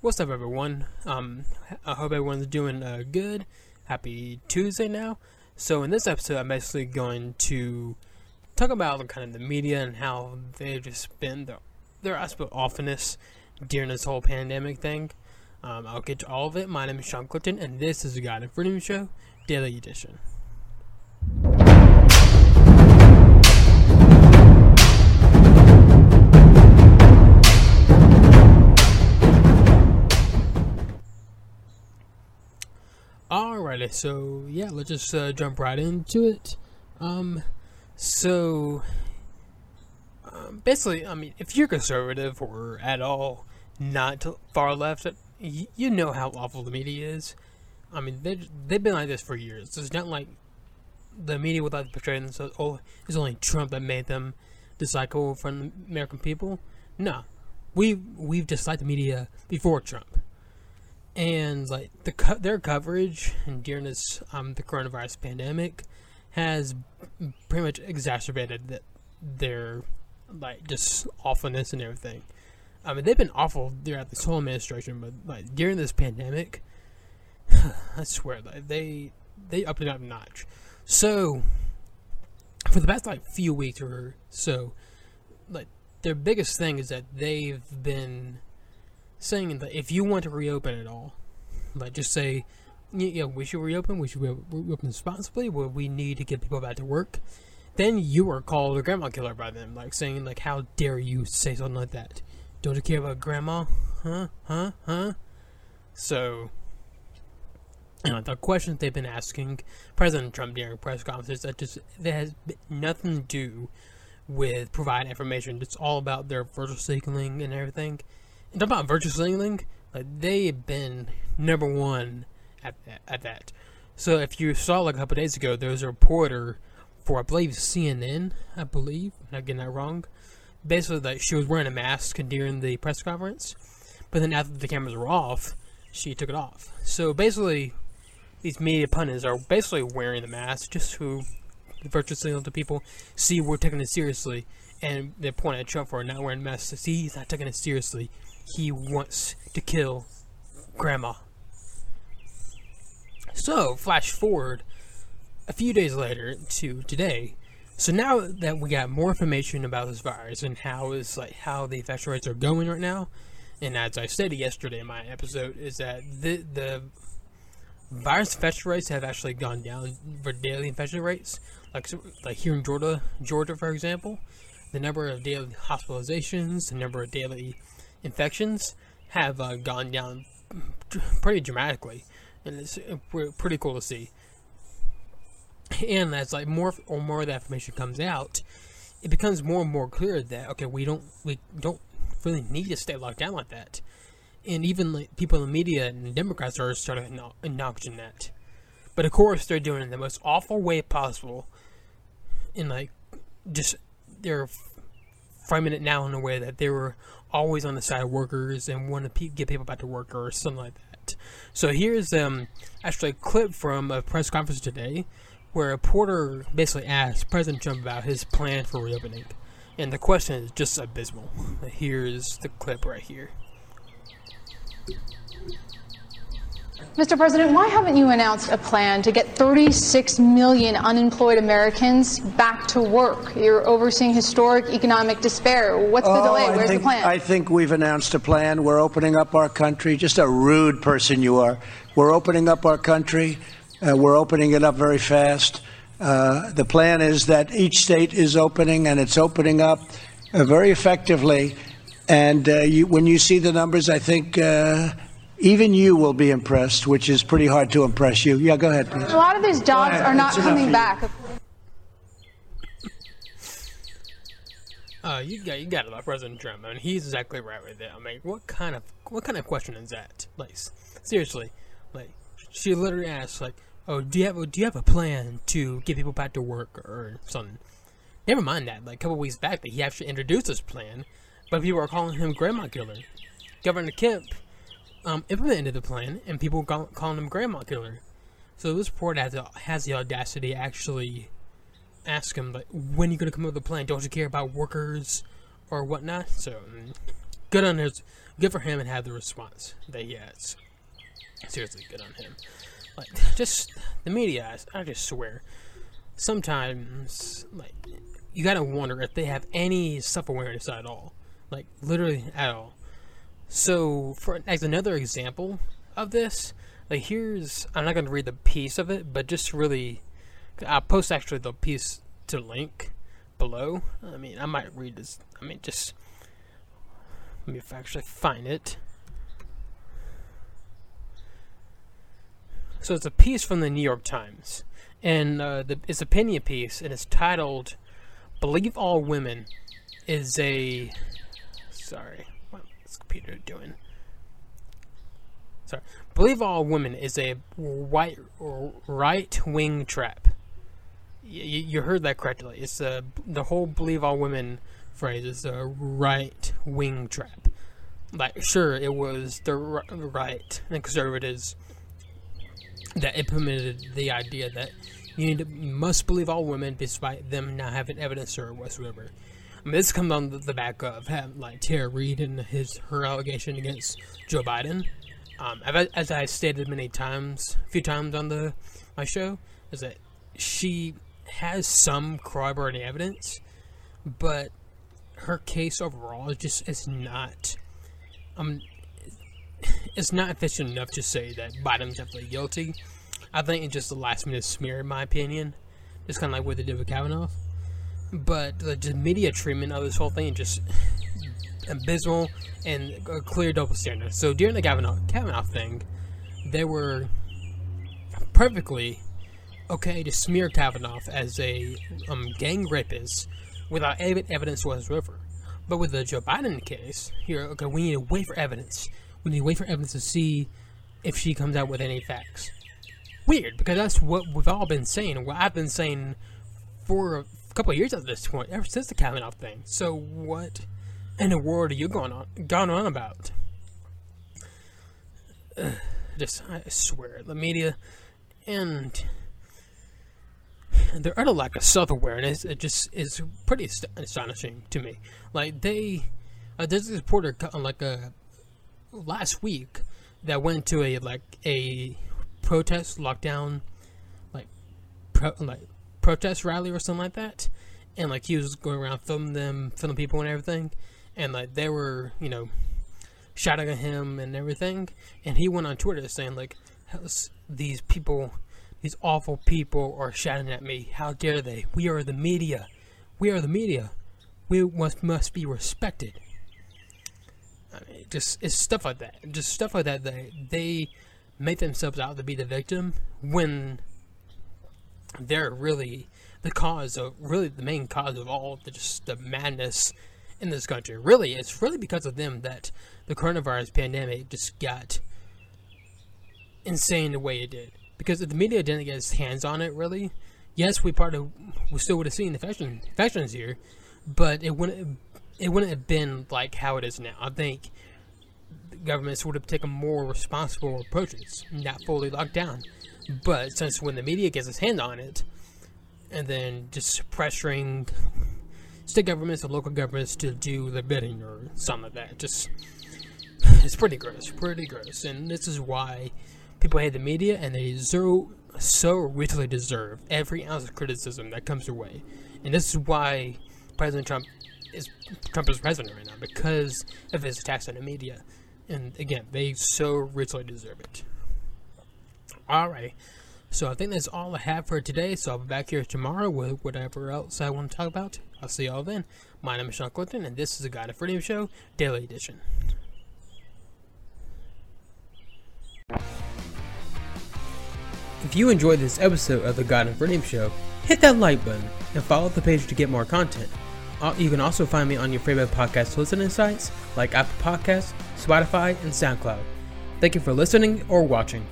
What's up, everyone? Um, I hope everyone's doing uh, good. Happy Tuesday now. So, in this episode, I'm basically going to talk about kind of the media and how they've just been their, their of awfulness during this whole pandemic thing. Um, I'll get to all of it. My name is Shawn Clinton, and this is the God and Freedom Show, Daily Edition. Alrighty, so yeah, let's just uh, jump right into it. Um, so um, basically, I mean, if you're conservative or at all not far left, you know how awful the media is. I mean, they they've been like this for years. It's not like the media would like to portray themselves. Oh, it's only Trump that made them disciple from the American people. No, we we've disliked the media before Trump and like the co- their coverage during this um the coronavirus pandemic has pretty much exacerbated the, their like just awfulness and everything. I mean, they've been awful throughout this whole administration, but like during this pandemic, I swear, like they they upped it up a notch. So for the past like few weeks or so, like their biggest thing is that they've been saying that if you want to reopen it all, like just say, yeah, we should reopen, we should reopen responsibly, where we need to get people back to work, then you are called a grandma killer by them, like saying like, how dare you say something like that? Don't you care about grandma? Huh? Huh? Huh? So, you know, the questions they've been asking President Trump during press conferences that just that has nothing to do with providing information. It's all about their virtual signaling and everything. About virtual signaling, like they've been number one at, at that. So if you saw like a couple days ago, there was a reporter for I believe CNN, I believe, I'm not getting that wrong. Basically, like she was wearing a mask during the press conference, but then after the cameras were off, she took it off. So basically, these media pundits are basically wearing the mask just to virtual signal to people, see we're taking it seriously, and they're pointing at Trump for not wearing masks. To see, he's not taking it seriously he wants to kill Grandma. So, flash forward a few days later to today. So now that we got more information about this virus and how is like how the infection rates are going right now, and as I stated yesterday in my episode, is that the the virus infection rates have actually gone down for daily infection rates. Like like here in Georgia, Georgia for example, the number of daily hospitalizations, the number of daily infections have uh, gone down pretty dramatically, and it's uh, pretty cool to see. And as like more or more of that information comes out, it becomes more and more clear that okay, we don't we don't really need to stay locked down like that. And even like people in the media and the Democrats are starting to acknowledging that. But of course, they're doing it in the most awful way possible. And like, just they're framing it now in a way that they were always on the side of workers and want to pe- get people back to work or something like that. So here's um, actually a clip from a press conference today where a porter basically asked President Trump about his plan for reopening. And the question is just abysmal. Here's the clip right here. Mr. President, why haven't you announced a plan to get 36 million unemployed Americans back to work? You're overseeing historic economic despair. What's the oh, delay? Where's think, the plan? I think we've announced a plan. We're opening up our country. Just a rude person you are. We're opening up our country. Uh, we're opening it up very fast. Uh, the plan is that each state is opening, and it's opening up uh, very effectively. And uh, you, when you see the numbers, I think uh, even you will be impressed, which is pretty hard to impress you. Yeah, go ahead, please. A lot of these jobs are not coming back. Uh, you got you got it, like President Trump. I mean, he's exactly right with that. I mean, what kind of what kind of question is that? Like, seriously, like she literally asked, like, "Oh, do you have do you have a plan to get people back to work or something?" Never mind that. Like a couple weeks back, that he actually introduced this plan, but people are calling him Grandma Killer. Governor Kemp um, implemented the plan, and people call, calling him Grandma Killer. So this report has, has the audacity to actually ask him, like, when are you going to come up with a plan? Don't you care about workers or whatnot? So, um, good on his good for him and have the response that he has. Seriously, good on him. Like, just the media, I just swear, sometimes like you gotta wonder if they have any self awareness at all, like literally at all. So, for as another example of this, like here's I'm not gonna read the piece of it, but just really, I'll post actually the piece to link below. I mean, I might read this. I mean, just let me actually find it. So it's a piece from the New York Times, and uh, the, it's a opinion piece, and it's titled "Believe All Women is a." Sorry, computer doing? Sorry, "Believe All Women is a white right wing trap." You, you heard that correctly. It's a, the whole "Believe All Women" phrase is a right wing trap. Like, sure, it was the right and conservatives that implemented the idea that you need to, must believe all women despite them not having evidence or whatsoever. I mean, this comes on the, back of like Tara Reade and his her allegation against Joe Biden. Um, as I stated many times, a few times on the my show, is that she has some corroborating evidence, but her case overall is just is not um it's not efficient enough to say that Biden's definitely guilty. I think it's just a last minute smear, in my opinion. It's kind of like what they did with Kavanaugh. But the just media treatment of this whole thing just abysmal and a clear double standard. So during the Kavanaugh, Kavanaugh thing, they were perfectly okay to smear Kavanaugh as a um, gang rapist without any evidence whatsoever. But with the Joe Biden case, here, okay, we need to wait for evidence. We need to wait for evidence to see if she comes out with any facts. Weird, because that's what we've all been saying, what I've been saying for couple years at this point, ever since the Kavanaugh thing. So what in the world are you going on going on about? Just I swear, the media and their utter lack of self awareness it just is pretty astonishing to me. Like they, a reporter like a last week that went to a like a protest lockdown, like pro, like protest rally or something like that, and like he was going around filming them, filming people and everything, and like they were you know shouting at him and everything, and he went on Twitter saying like these people these awful people are shouting at me. How dare they? We are the media. We are the media. We must must be respected. I mean, just it's stuff like that. Just stuff like that. They they make themselves out to be the victim when they're really the cause of really the main cause of all the just the madness in this country. Really, it's really because of them that the coronavirus pandemic just got insane the way it did because if the media didn't get its hands on it, really, yes, we part of we still would have seen the fashion fashions here, but it wouldn't it wouldn't have been like how it is now. I think governments would have taken more responsible approaches, not fully locked down. But since when the media gets its hand on it, and then just pressuring state governments and local governments to do the bidding or something like that, just it's pretty gross, pretty gross. And this is why People hate the media, and they so so richly deserve every ounce of criticism that comes their way. And this is why President Trump is Trump is president right now because of his attacks on the media. And again, they so richly deserve it. Alrighty. So I think that's all I have for today. So I'll be back here tomorrow with whatever else I want to talk about. I'll see y'all then. My name is Shawn Clinton, and this is the God of Freedom Show, Daily Edition. If you enjoyed this episode of the God and Freedom Show, hit that like button and follow the page to get more content. Uh, you can also find me on your favorite podcast listening sites like Apple Podcasts, Spotify, and SoundCloud. Thank you for listening or watching.